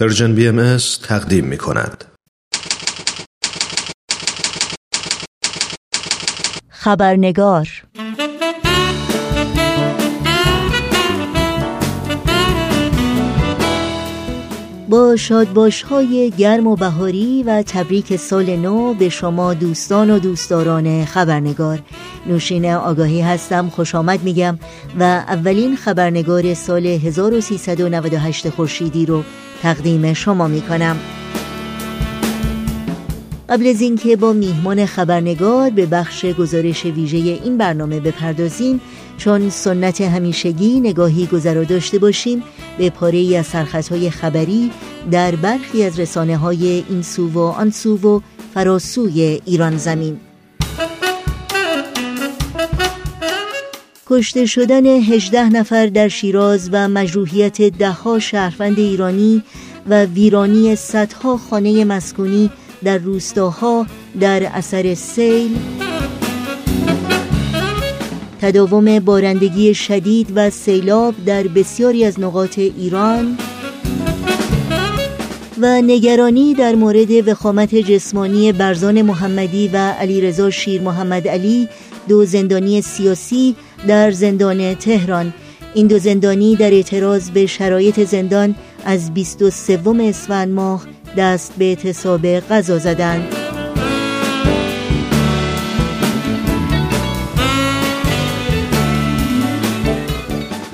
Persian BMS تقدیم می کند. خبرنگار با شادباش های گرم و بهاری و تبریک سال نو به شما دوستان و دوستداران خبرنگار نوشین آگاهی هستم خوش آمد میگم و اولین خبرنگار سال 1398 خورشیدی رو تقدیم شما می‌کنم. قبل از اینکه با میهمان خبرنگار به بخش گزارش ویژه این برنامه بپردازیم چون سنت همیشگی نگاهی گذرا داشته باشیم به پاره ای از سرخطهای خبری در برخی از رسانه های این سو و آن سو و فراسوی ایران زمین. کشته شدن 18 نفر در شیراز و مجروحیت دهها شهروند ایرانی و ویرانی صدها خانه مسکونی در روستاها در اثر سیل. تداوم بارندگی شدید و سیلاب در بسیاری از نقاط ایران. و نگرانی در مورد وخامت جسمانی برزان محمدی و علیرضا شیر محمد علی دو زندانی سیاسی در زندان تهران. این دو زندانی در اعتراض به شرایط زندان از 23 اسفند ماه دست به اعتصاب غذا زدند.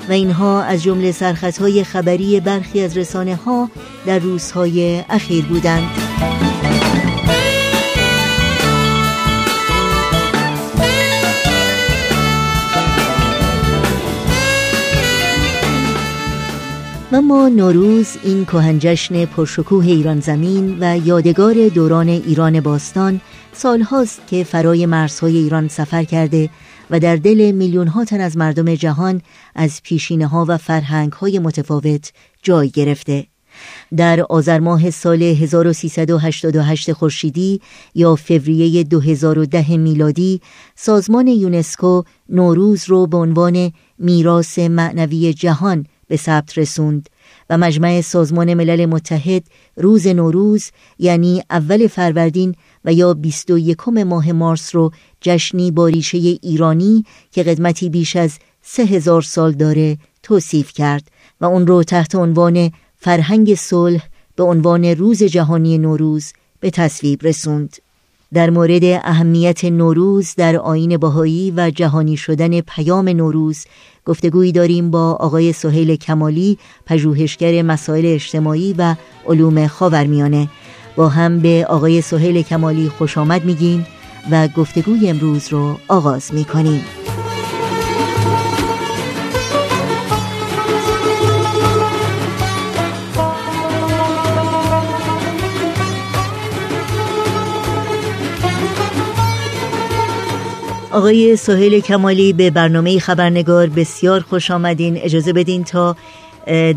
و اینها از جمله سرخطهای خبری برخی از رسانه ها در روزهای اخیر بودند. ما نوروز این کهنجشن پرشکوه ایران زمین و یادگار دوران ایران باستان سالهاست که فرای مرزهای ایران سفر کرده و در دل میلیون ها تن از مردم جهان از پیشینه ها و فرهنگ های متفاوت جای گرفته. در آذر ماه سال 1388 خورشیدی یا فوریه 2010 میلادی سازمان یونسکو نوروز رو به عنوان میراث معنوی جهان به ثبت رسوند و مجمع سازمان ملل متحد روز نوروز یعنی اول فروردین و یا 21 ماه مارس رو جشنی با ریشه ایرانی که قدمتی بیش از سه هزار سال داره توصیف کرد و اون رو تحت عنوان فرهنگ صلح به عنوان روز جهانی نوروز به تصویب رسوند. در مورد اهمیت نوروز در آین باهایی و جهانی شدن پیام نوروز گفتگویی داریم با آقای سهیل کمالی پژوهشگر مسائل اجتماعی و علوم خاورمیانه. با هم به آقای سهیل کمالی خوش آمد میگیم و گفتگوی امروز رو آغاز می‌کنیم. آقای سهیل کمالی به برنامه خبرنگار بسیار خوش آمدین. اجازه بدین تا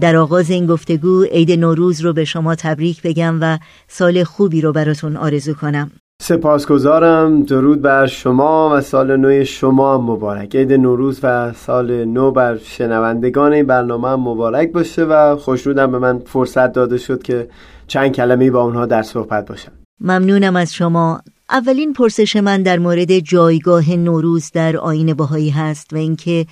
در آغاز این گفتگو عید نوروز رو به شما تبریک بگم و سال خوبی رو براتون آرزو کنم. سپاسگزارم. درود بر شما و سال نو شما مبارک. عید نوروز و سال نو بر شنوندگان این برنامه هم مبارک باشه و خوشنودم به من فرصت داده شد که چند کلمه با اونها در صحبت باشم. ممنونم از شما. اولین پرسش من در مورد جایگاه نوروز در آین باهایی هست و اینکه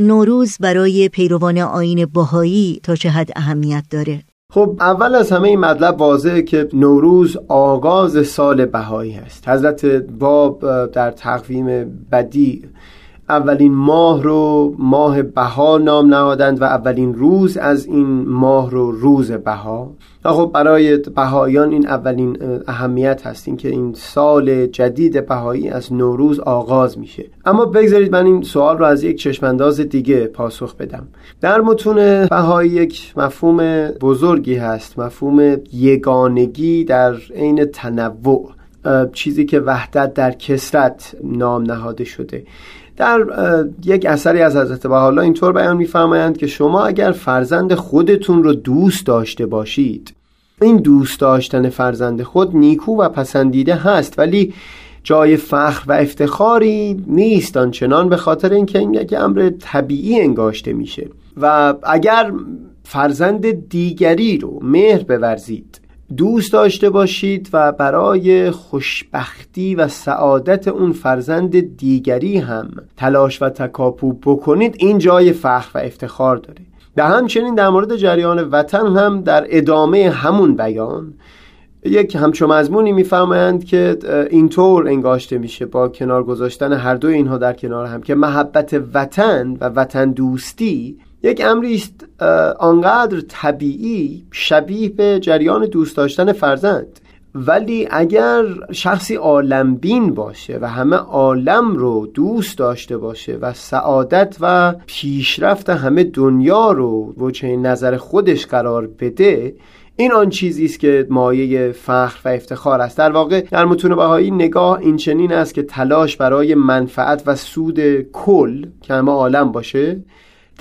نوروز برای پیروان آین باهایی تا چه حد اهمیت داره. خب اول از همه این مطلب واضحه که نوروز آغاز سال بهایی است حضرت باب در تقویم بدی اولین ماه رو ماه بها نام نهادند و اولین روز از این ماه رو روز بها. خب برای بهایان این اولین اهمیت هست این که این سال جدید بهایی از نوروز آغاز میشه. اما بگذارید من این سوال رو از یک چشمانداز دیگه پاسخ بدم. در متون بهایی یک مفهوم بزرگی هست مفهوم یگانگی در عین تنوع. چیزی که وحدت در کسرت نام نهاده شده. در یک اثری از حضرت بهاءالله اینطور بیان میفرمایند که شما اگر فرزند خودتون رو دوست داشته باشید این دوست داشتن فرزند خود نیکو و پسندیده هست ولی جای فخر و افتخاری نیست آنچنان به خاطر اینکه این یک امر طبیعی انگاشته میشه. و اگر فرزند دیگری رو مهر بورزید دوست داشته باشید و برای خوشبختی و سعادت اون فرزند دیگری هم تلاش و تکاپو بکنید این جای فخر و افتخار داره. و همچنین در مورد جریان وطن هم در ادامه همون بیان یک همچون مضمونی میفرمایند که اینطور انگاشته میشه با کنار گذاشتن هر دو اینها در کنار هم که محبت وطن و وطن دوستی یک امری است آنقدر طبیعی شبیه به جریان دوست داشتن فرزند. ولی اگر شخصی عالمبین باشه و همه عالم رو دوست داشته باشه و سعادت و پیشرفت همه دنیا رو وجه نظر خودش قرار بده این آن چیزی است که مایه فخر و افتخار است. در واقع در متون بهایی نگاه این چنین است که تلاش برای منفعت و سود کل که همه عالم باشه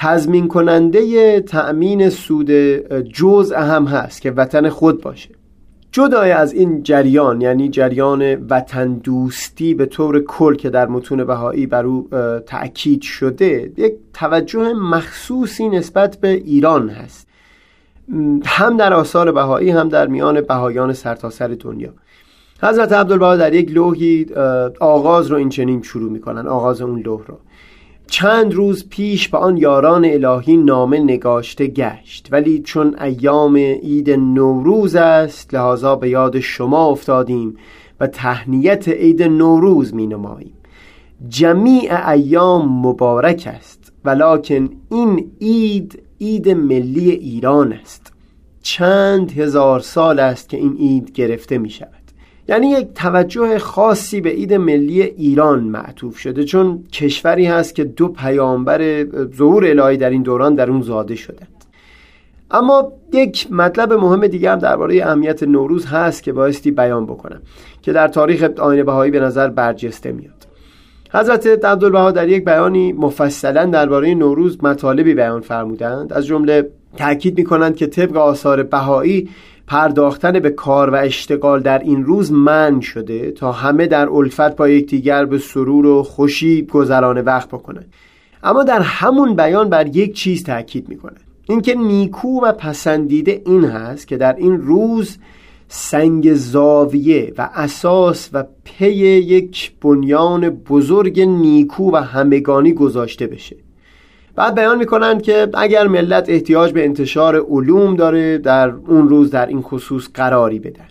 تضمین کننده تأمین سود جزء هم هست که وطن خود باشه. جدای از این جریان یعنی جریان وطن دوستی به طور کل که در متون بهایی بر او تأکید شده یک توجه مخصوصی نسبت به ایران هست. هم در آثار بهایی هم در میان بهایان سرتاسر سر دنیا. حضرت عبدالبها در یک لوحی آغاز رو این چنین شروع می‌کنن آغاز اون لوح رو. چند روز پیش به آن یاران الهی نامه نگاشته گشت. ولی چون ایام عید نوروز است لحاظا به یاد شما افتادیم و تهنیت عید نوروز می نماییم جمیع ایام مبارک است ولکن این عید عید ملی ایران است. چند هزار سال است که این عید گرفته می شود یعنی یک توجه خاصی به عید ملی ایران معطوف شده چون کشوری هست که دو پیامبر ظهور الهی در این دوران در اون زاده شدند اما یک مطلب مهم دیگه هم درباره اهمیت نوروز هست که بایستی بیان بکنم که در تاریخ آینه بهایی به نظر برجسته میاد. حضرت عبدالبها در یک بیانی مفصلا درباره نوروز مطالبی بیان فرمودند. از جمله تاکید می‌کنند که طبق آثار بهایی پرداختن به کار و اشتغال در این روز من شده تا همه در الفت با یکدیگر به سرور و خوشی گذران وقت بکنند. اما در همون بیان بر یک چیز تاکید می‌کنند اینکه نیکو و پسندیده این هست که در این روز سنگ زاویه و اساس و پی یک بنیان بزرگ نیکو و همگانی گذاشته بشه. بعد بیان می‌کنند که اگر ملت احتیاج به انتشار علوم داره در اون روز در این خصوص قراری بدن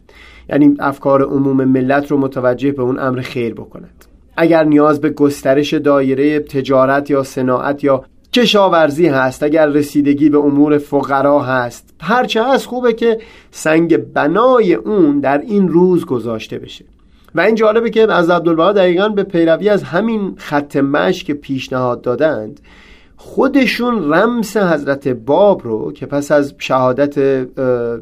یعنی افکار عموم ملت رو متوجه به اون امر خیر بکنند. اگر نیاز به گسترش دایره تجارت یا صناعت یا کشاورزی هست اگر رسیدگی به امور فقرا هست هرچه هست خوبه که سنگ بنای اون در این روز گذاشته بشه. و این جالبه که از عبدالبها دقیقا به پیروی از همین خط مش که پیشنهاد دادند خودشون رمس حضرت باب رو که پس از شهادت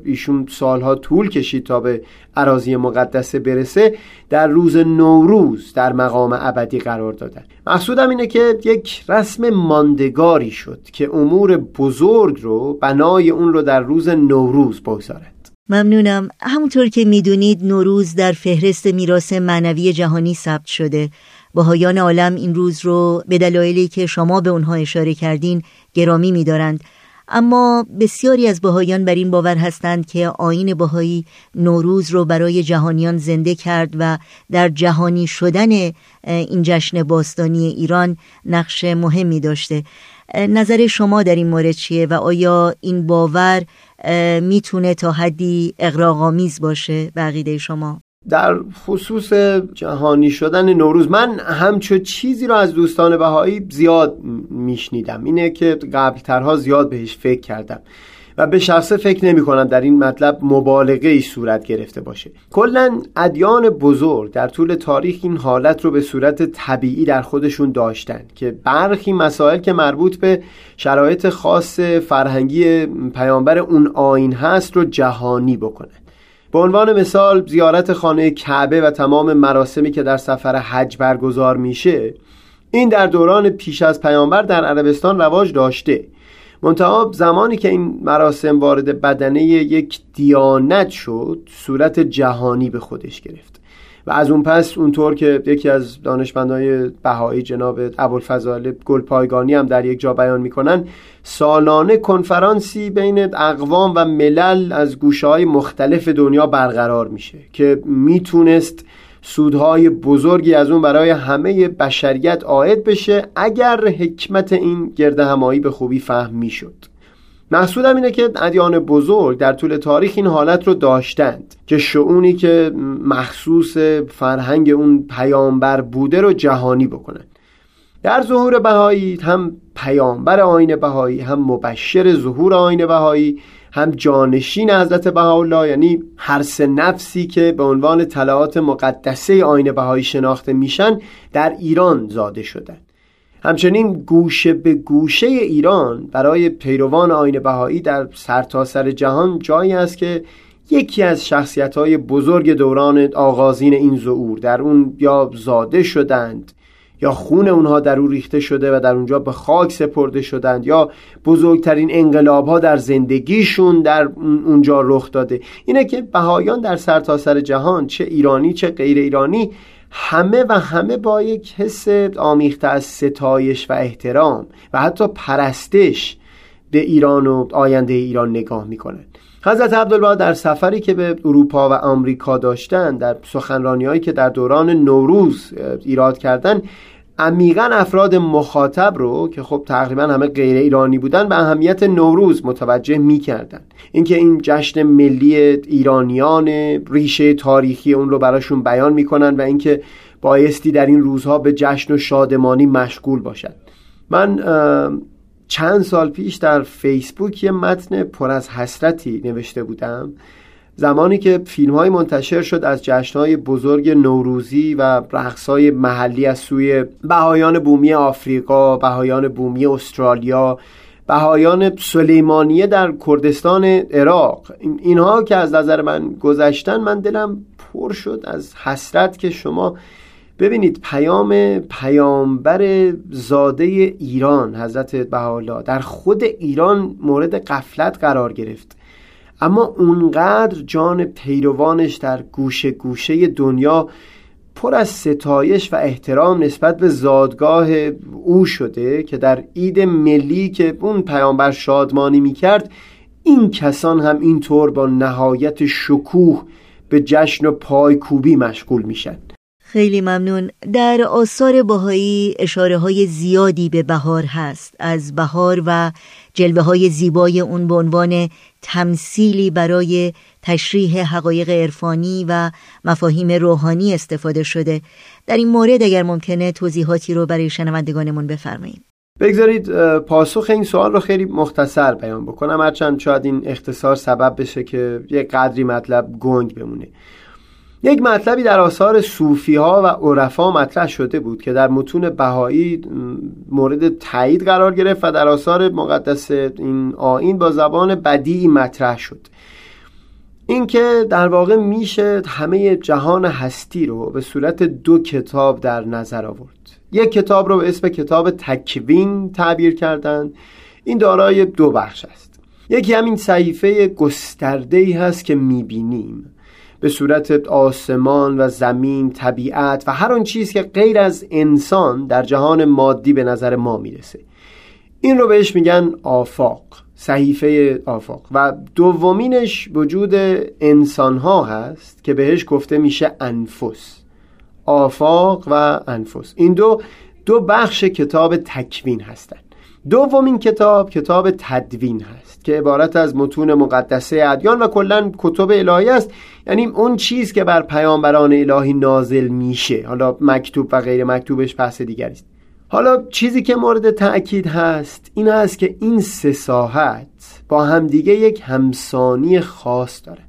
ایشون سالها طول کشید تا به عراضی مقدسه برسه در روز نوروز در مقام ابدی قرار دادن. مقصودم اینه که یک رسم ماندگاری شد که امور بزرگ رو بنای اون رو در روز نوروز بگذارد ممنونم. همونطور که می‌دونید نوروز در فهرست میراث معنوی جهانی ثبت شده. بهایان عالم این روز رو به دلایلی که شما به اونها اشاره کردین گرامی میدارند. اما بسیاری از بهایان بر این باور هستند که آین بهایی نوروز رو برای جهانیان زنده کرد و در جهانی شدن این جشن باستانی ایران نقش مهمی داشته. نظر شما در این مورد چیه و آیا این باور می‌تونه تا حدی اقراغامیز باشه بقیده شما؟ در خصوص جهانی شدن نوروز من همچو چیزی رو از دوستان بهایی زیاد میشنیدم. اینه که قبلترها زیاد بهش فکر کردم و به شخصه فکر نمی کنم در این مطلب مبالغه ای صورت گرفته باشه. کلا ادیان بزرگ در طول تاریخ این حالت رو به صورت طبیعی در خودشون داشتن که برخی مسائل که مربوط به شرایط خاص فرهنگی پیامبر اون آین هست رو جهانی بکنن. به عنوان مثال زیارت خانه کعبه و تمام مراسمی که در سفر حج برگزار میشه این در دوران پیش از پیامبر در عربستان رواج داشته. منتها زمانی که این مراسم وارد بدنه یک دیانت شد صورت جهانی به خودش گرفت و از اون پس اونطور که یکی از دانشمندهای بهایی جناب ابوالفضائل گلپایگانی هم در یک جا بیان می‌کنن سالانه کنفرانسی بین اقوام و ملل از گوشه های مختلف دنیا برقرار میشه که می‌تونست سودهای بزرگی از اون برای همه بشریت عاید بشه اگر حکمت این گرد همایی به خوبی فهم می‌شد. محصولم اینه که ادیان بزرگ در طول تاریخ این حالت رو داشتند که شعونی که مخصوص فرهنگ اون پیامبر بوده رو جهانی بکنن در ظهور بهایی هم پیامبر آین بهایی هم مبشر ظهور آین بهایی هم جانشین حضرت بهاءالله یعنی هر سه نفسی که به عنوان طلعات مقدسه آین بهایی شناخته میشن در ایران زاده شدن همچنین گوشه به گوشه ایران برای پیروان آین بهایی در سرتاسر سر جهان جایی است که یکی از شخصیت های بزرگ دوران آغازین این ظهور در اون یا زاده شدند یا خون اونها در او ریخته شده و در اونجا به خاک سپرده شدند یا بزرگترین انقلاب ها در زندگیشون در اونجا رخ داده. اینه که بهایان در سرتاسر سر جهان چه ایرانی چه غیر ایرانی همه و همه با یک حس آمیخته از ستایش و احترام و حتی پرستش به ایران و آینده ایران نگاه می‌کنند. حضرت عبدالبها در سفری که به اروپا و آمریکا داشتن در سخنرانی هایی که در دوران نوروز ایراد کردن عمیقا افراد مخاطب رو که خب تقریبا همه غیر ایرانی بودن به اهمیت نوروز متوجه می‌کردن. اینکه این جشن ملی ایرانیان ریشه تاریخی اون رو براشون بیان می‌کنن و اینکه بایستی در این روزها به جشن و شادمانی مشغول باشد من چند سال پیش در فیسبوک یه متن پر از حسرتی نوشته بودم. زمانی که فیلم های منتشر شد از جشن های بزرگ نوروزی و رقص های محلی از سوی بهایان بومی آفریقا بهایان بومی استرالیا بهایان سلیمانیه در کردستان عراق. اینها که از نظر من گذشتن من دلم پر شد از حسرت که شما ببینید پیام پیامبر زاده ایران حضرت بهاءالله در خود ایران مورد قفلت قرار گرفت. اما اونقدر جان پیروانش در گوشه گوشه دنیا پر از ستایش و احترام نسبت به زادگاه او شده که در عید ملی که اون پیامبر شادمانی می‌کرد این کسان هم اینطور با نهایت شکوه به جشن و پایکوبی مشغول میشن. خیلی ممنون. در آثار باهایی اشاره های زیادی به بهار هست. از بهار و جلوه های زیبای اون به عنوان تمثیلی برای تشریح حقایق عرفانی و مفاهیم روحانی استفاده شده. در این مورد اگر ممکنه توضیحاتی رو برای شنوندگانمون بفرمایید. بگذارید پاسخ این سوال رو خیلی مختصر بیان بکنم. هرچند شاید این اختصار سبب بشه که یه قدری مطلب گنگ بمونه. یک مطلبی در آثار صوفی ها و عرفا مطرح شده بود که در متون بهایی مورد تایید قرار گرفت و در آثار مقدس این آین با زبان بدی مطرح شد. اینکه در واقع میشه همه جهان هستی رو به صورت دو کتاب در نظر آورد. یک کتاب رو به اسم کتاب تکوین تعبیر کردند این دارای دو بخش است. یکی همین صحیفه گسترده ای هست که می‌بینیم. به صورت آسمان و زمین طبیعت و هر آن چیز که غیر از انسان در جهان مادی به نظر ما می‌رسه. این رو بهش میگن آفاق صحیفه آفاق. و دومینش وجود انسان ها هست که بهش گفته میشه انفس. آفاق و انفس. این دو دو بخش کتاب تکوین هستند دومین کتاب کتاب تدوین هست که عبارت از متون مقدسه ادیان و کلا کتب الهی است. یعنی اون چیز که بر پیامبران الهی نازل میشه. حالا مکتوب و غیر مکتوبش بحث دیگری است. حالا چیزی که مورد تأکید هست این است که این سه ساحت با همدیگه یک همسانی خاص داره.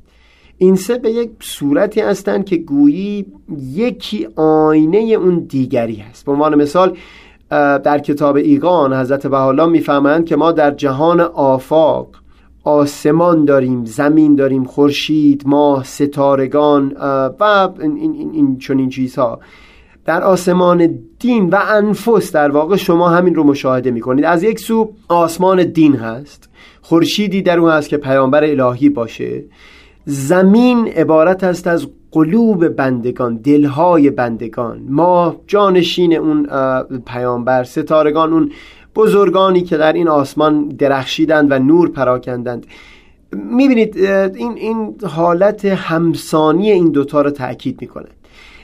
این سه به یک صورتی هستند که گویی یکی آینه اون دیگری هست. به عنوان مثال در کتاب ایگان حضرت بحالا می‌فهمند که ما در جهان آفاق آسمان داریم زمین داریم خورشید ماه ستارگان و این, این, این چنین چیزها. در آسمان دین و انفس در واقع شما همین رو مشاهده می‌کنید. از یک سو آسمان دین هست خورشیدی در اون هست که پیامبر الهی باشه. زمین عبارت است از قلوب بندگان دلهای بندگان. ما جانشین اون پیامبر ستارگان اون بزرگانی که در این آسمان درخشیدند و نور پراکندند. می‌بینید این, این حالت همسانی این دوتا رو تأکید می‌کنه.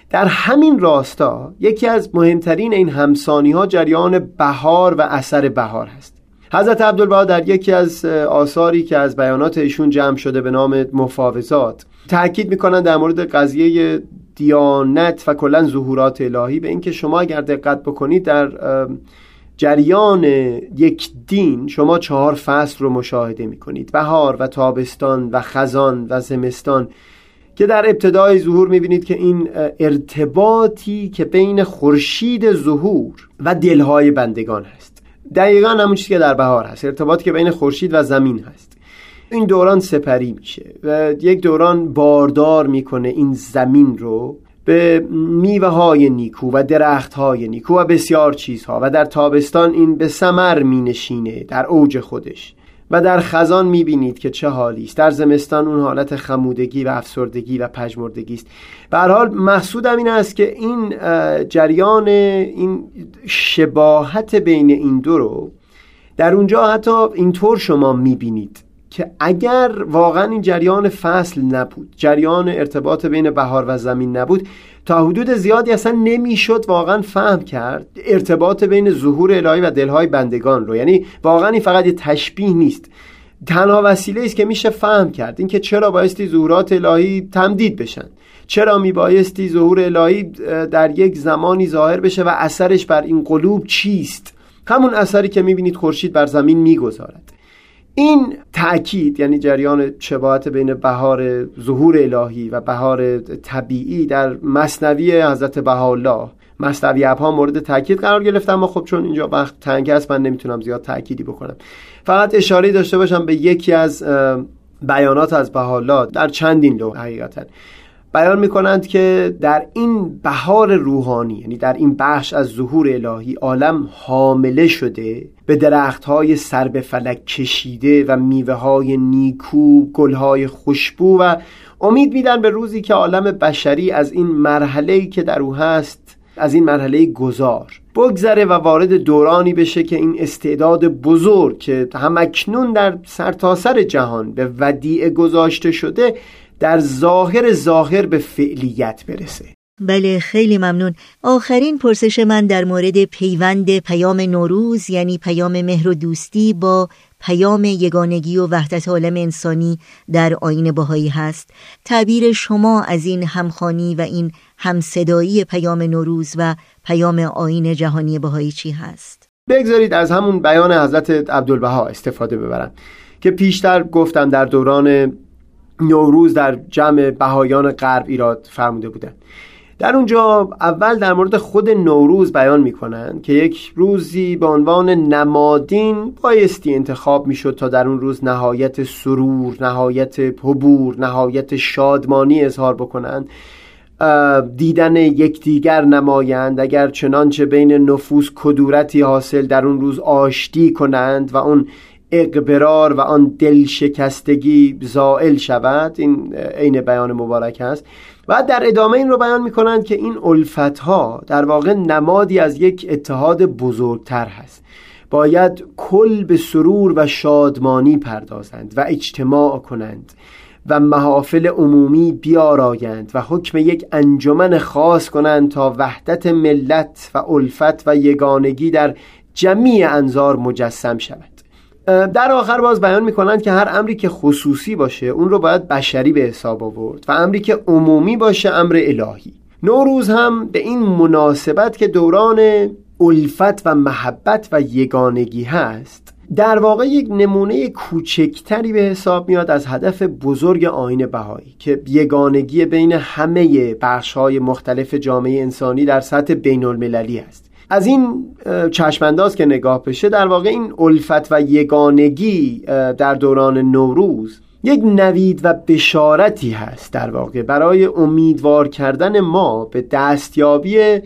در همین راستا یکی از مهمترین این همسانی ها جریان بهار و اثر بهار هست. حضرت عبدالبها در یکی از آثاری که از بیانات ایشون جمع شده به نام مفاوضات تاکید می‌کنن در مورد قضیه دیانت و کلا ظهورات الهی به اینکه شما اگر دقت بکنید در جریان یک دین شما چهار فصل رو مشاهده می‌کنید. بهار و تابستان و خزان و زمستان که در ابتدای ظهور می‌بینید که این ارتباطی که بین خورشید ظهور و دلهای بندگان هست. دقیقا همون چیزی که در بهار هست. ارتباطی که بین خورشید و زمین هست. این دوران سپری میشه و یک دوران باردار می‌کنه این زمین رو به میوه های نیکو و درخت های نیکو و بسیار چیزها و در تابستان این به سمر می نشینه در اوج خودش و در خزان می بینید که چه حالی است. در زمستان اون حالت خمودگی و افسردگی و پژمردگی است. به حال مقصودم این است که این جریان این شباهت بین این دو رو در اونجا حتی اینطور شما می بینید که اگر واقعا این جریان فصل نبود جریان ارتباط بین بهار و زمین نبود تا حدود زیادی اصلا نمی‌شد واقعا فهم کرد ارتباط بین ظهور الهی و دلهای بندگان رو. یعنی واقعا این فقط یه تشبیه نیست. تنها وسیله است که میشه فهم کرد اینکه چرا بایستی ظهورات الهی تمدید بشن. چرا میبایستی ظهور الهی در یک زمانی ظاهر بشه و اثرش بر این قلوب چیست؟ همون اثری که می‌بینید خورشید بر زمین می‌گذارد. این تأکید یعنی جریان شباهت بین بهار ظهور الهی و بهار طبیعی در مصنوی حضرت بهاءالله مصنوی ها مورد تاکید قرار گرفتم اما خب چون اینجا وقت تنگ است من نمی‌تونم زیاد تأکیدی بکنم. فقط اشاره داشته باشم به یکی از بیانات از بهاءالله در چندین لوح حقیقتا. بیان می‌کنند که در این بهار روحانی یعنی در این بخش از ظهور الهی عالم حامله شده به درخت های سر به فلک کشیده و میوه های نیکو گل های خوشبو و امید میدن به روزی که عالم بشری از این مرحله که در او هست از این مرحله گذار. بگذره و وارد دورانی بشه که این استعداد بزرگ که همکنون در سرتاسر سر جهان به ودیعه گذاشته شده در ظاهر ظاهر به فعلیت برسه. بله خیلی ممنون. آخرین پرسش من در مورد پیوند پیام نوروز یعنی پیام مهر و دوستی با پیام یگانگی و وحدت عالم انسانی در آین باهایی هست. تعبیر شما از این همخانی و این همصدایی پیام نوروز و پیام آین جهانی باهایی چی هست؟ بگذارید از همون بیان حضرت عبدالبها استفاده ببرم که پیشتر گفتم در دوران نوروز در جمع بهایان غرب ایراد فرموده بودن در اونجا اول در مورد خود نوروز بیان می‌کنن که یک روزی به عنوان نمادین بایستی انتخاب می‌شد تا در اون روز نهایت سرور نهایت حبور نهایت شادمانی اظهار بکنند دیدن یکدیگر نمایند اگر چنانچه بین نفوس کدورتی حاصل در اون روز آشتی کنند و اون اقبرار و آن دل شکستگی زائل شود. این عین بیان مبارک است. و در ادامه این رو بیان می کنند که این الفت ها در واقع نمادی از یک اتحاد بزرگتر هست. باید کل به سرور و شادمانی پردازند و اجتماع کنند و محافل عمومی بیارایند و حکم یک انجمن خاص کنند تا وحدت ملت و الفت و یگانگی در جمیع انظار مجسم شود. در آخر باز بیان می‌کنند که هر امری که خصوصی باشه اون رو باید بشری به حساب آورد و امری که عمومی باشه امر الهی. نوروز هم به این مناسبت که دوران الفت و محبت و یگانگی هست در واقع یک نمونه کوچکتری به حساب میاد از هدف بزرگ آین بهایی که یگانگی بین همه بخشهای مختلف جامعه انسانی در سطح بین المللی است از این چشمانداز که نگاه بشه در واقع این الفت و یگانگی در دوران نوروز یک نوید و بشارتی هست در واقع. برای امیدوار کردن ما به دستیابی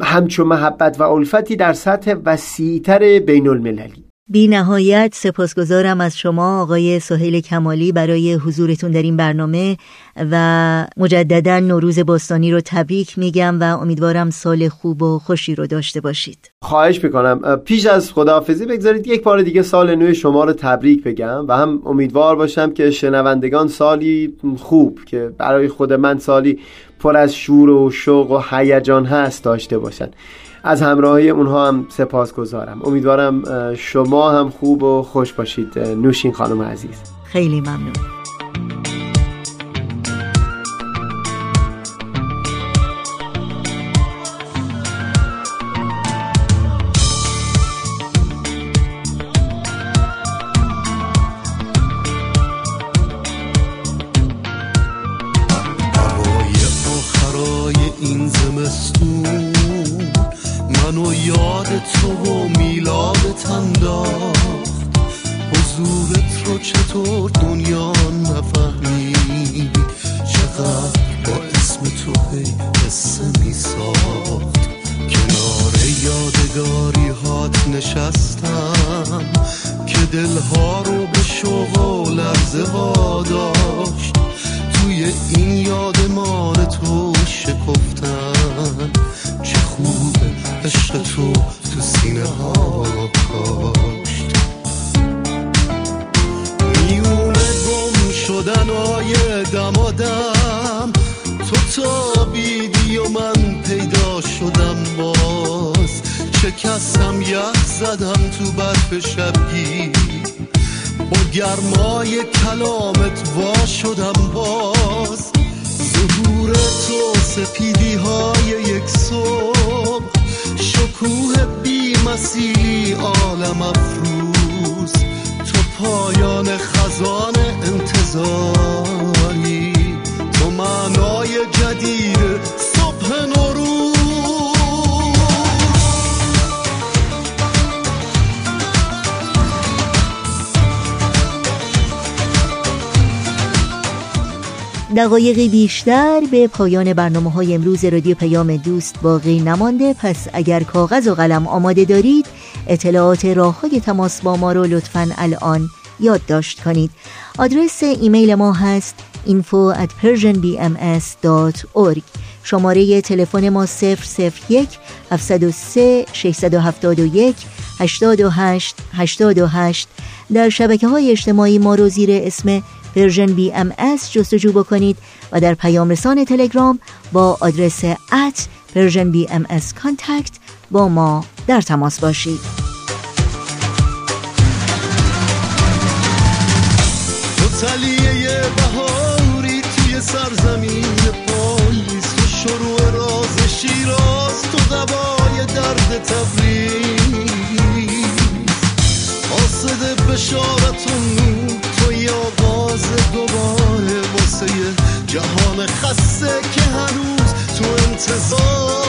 همچو محبت و الفتی در سطح وسیعتر بین المللی بی نهایت سپاسگزارم از شما آقای سهیل کمالی برای حضورتون در این برنامه و مجددا نوروز باستانی رو تبریک میگم و امیدوارم سال خوب و خوشی رو داشته باشید. خواهش می‌کنم. پیش از خداحافظی بگذارید یک بار دیگه سال نو شما رو تبریک بگم و هم امیدوار باشم که شنوندگان سالی خوب که برای خود من سالی پر از شور و شوق و هیجان هست داشته باشن. از همراهی اونها هم سپاس گذارم امیدوارم شما هم خوب و خوش باشید نوشین خانم عزیز. خیلی ممنون. شکستم جدید صبح دقایقی بیشتر به پایان برنامه های امروز رادیو پیام دوست باقی نمانده. پس اگر کاغذ و قلم آماده دارید اطلاعات راه های تماس با ما رو لطفا الان یادداشت کنید. آدرس ایمیل ما هست info at persianbms.org شماره تلفن ما 001 703 671 828 828 در شبکه های اجتماعی ما رو زیر اسم Persian BMS جستجو بکنید و در پیام رسان تلگرام با آدرس at Persian BMS contact با ما در تماس باشید. تلیه تو دبای درد تبریز. قاصد بشارتون دوباره واسه جهان خسته که هنوز تو انتظار.